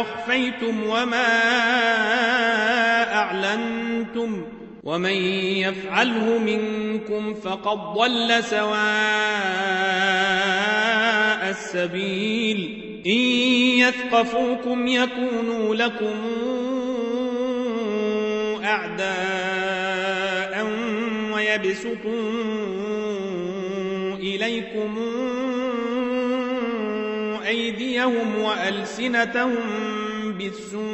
أخفيتم وما أعلنتم ومن يفعله منكم فقد ضل سواء السبيل إن يثقفوكم يكونوا لكم أعداء ويبسطوا إليكم أيديهم وألسنتهم بالسوء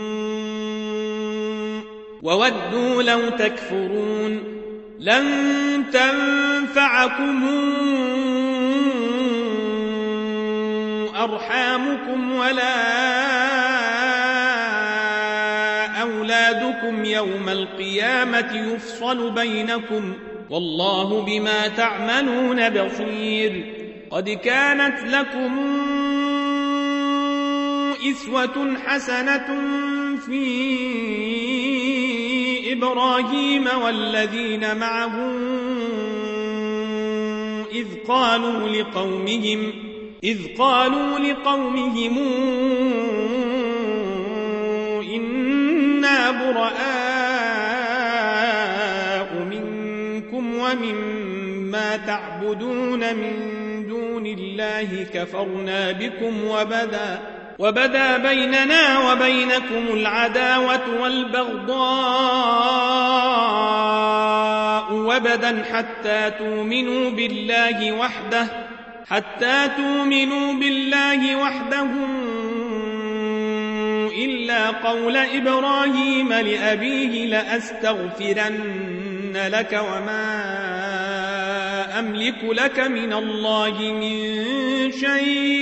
وودوا لو تكفرون لن تنفعكم أرحامكم ولا أولادكم يوم القيامة يفصل بينكم والله بما تعملون بصير قد كانت لكم إسوة حسنة في إبراهيم والذين معه إذ قالوا لقومهم إذ قالوا لقومهم إنا براء منكم ومما تعبدون من دون الله كفرنا بكم وبدأ وبدا بيننا وبينكم العداوة والبغضاء وبدا حتى تؤمنوا بالله وحده حتى تؤمنوا بالله وحده إلا قول إبراهيم لأبيه لأستغفرن لك وما أملك لك من الله من شيء.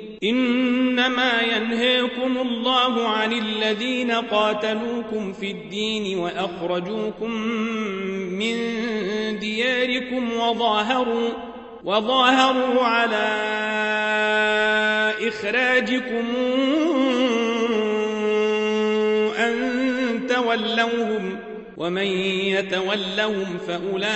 إنما ينهيكم الله عن الذين قاتلوكم في الدين وأخرجوكم من دياركم وظاهروا وظاهروا على إخراجكم أن تولوهم ومن يتولهم فأولئك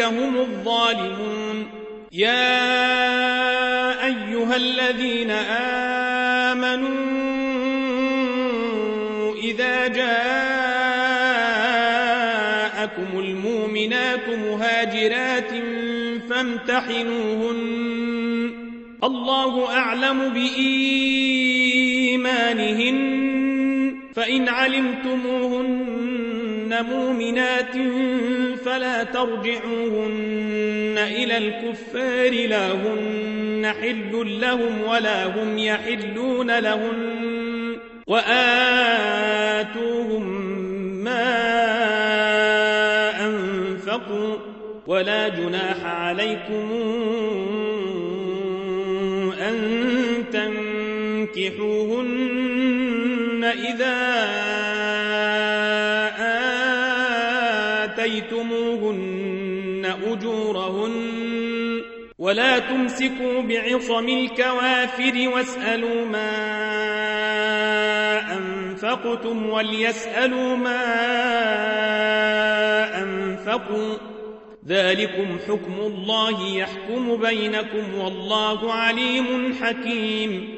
هم الظالمون يا أيها الذين آمنوا إذا جاءكم المؤمنات مهاجرات فامتحنوهن. الله أعلم بإيمانهن. فإن علمتموهن مؤمنات فلا ترجعوهن إلى الكفار لا هن حل لهم ولا هم يحلون لهن وآتوهم ما أنفقوا ولا جناح عليكم أن تنكحوهن إذا آتيتموهن أجورهن ولا تمسكوا بعصم الكوافر واسألوا ما أنفقتم وليسألوا ما أنفقوا ذلكم حكم الله يحكم بينكم والله عليم حكيم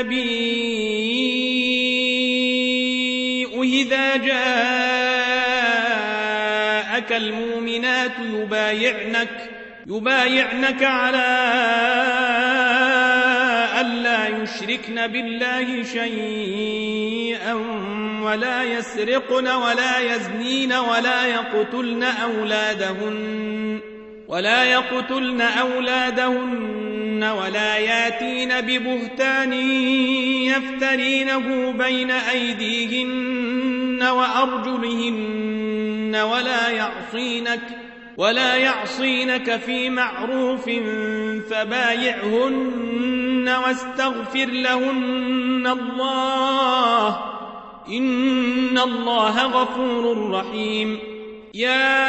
النبي إذا جاءك المؤمنات يبايعنك يبايعنك على ألا يشركن بالله شيئا ولا يسرقن ولا يزنين ولا يقتلن أولادهن ولا يقتلن أولادهن. ولا ياتين ببهتان يفترينه بين أيديهن وأرجلهن ولا يعصينك ولا يعصينك في معروف فبايعهن واستغفر لهن الله إن الله غفور رحيم. يا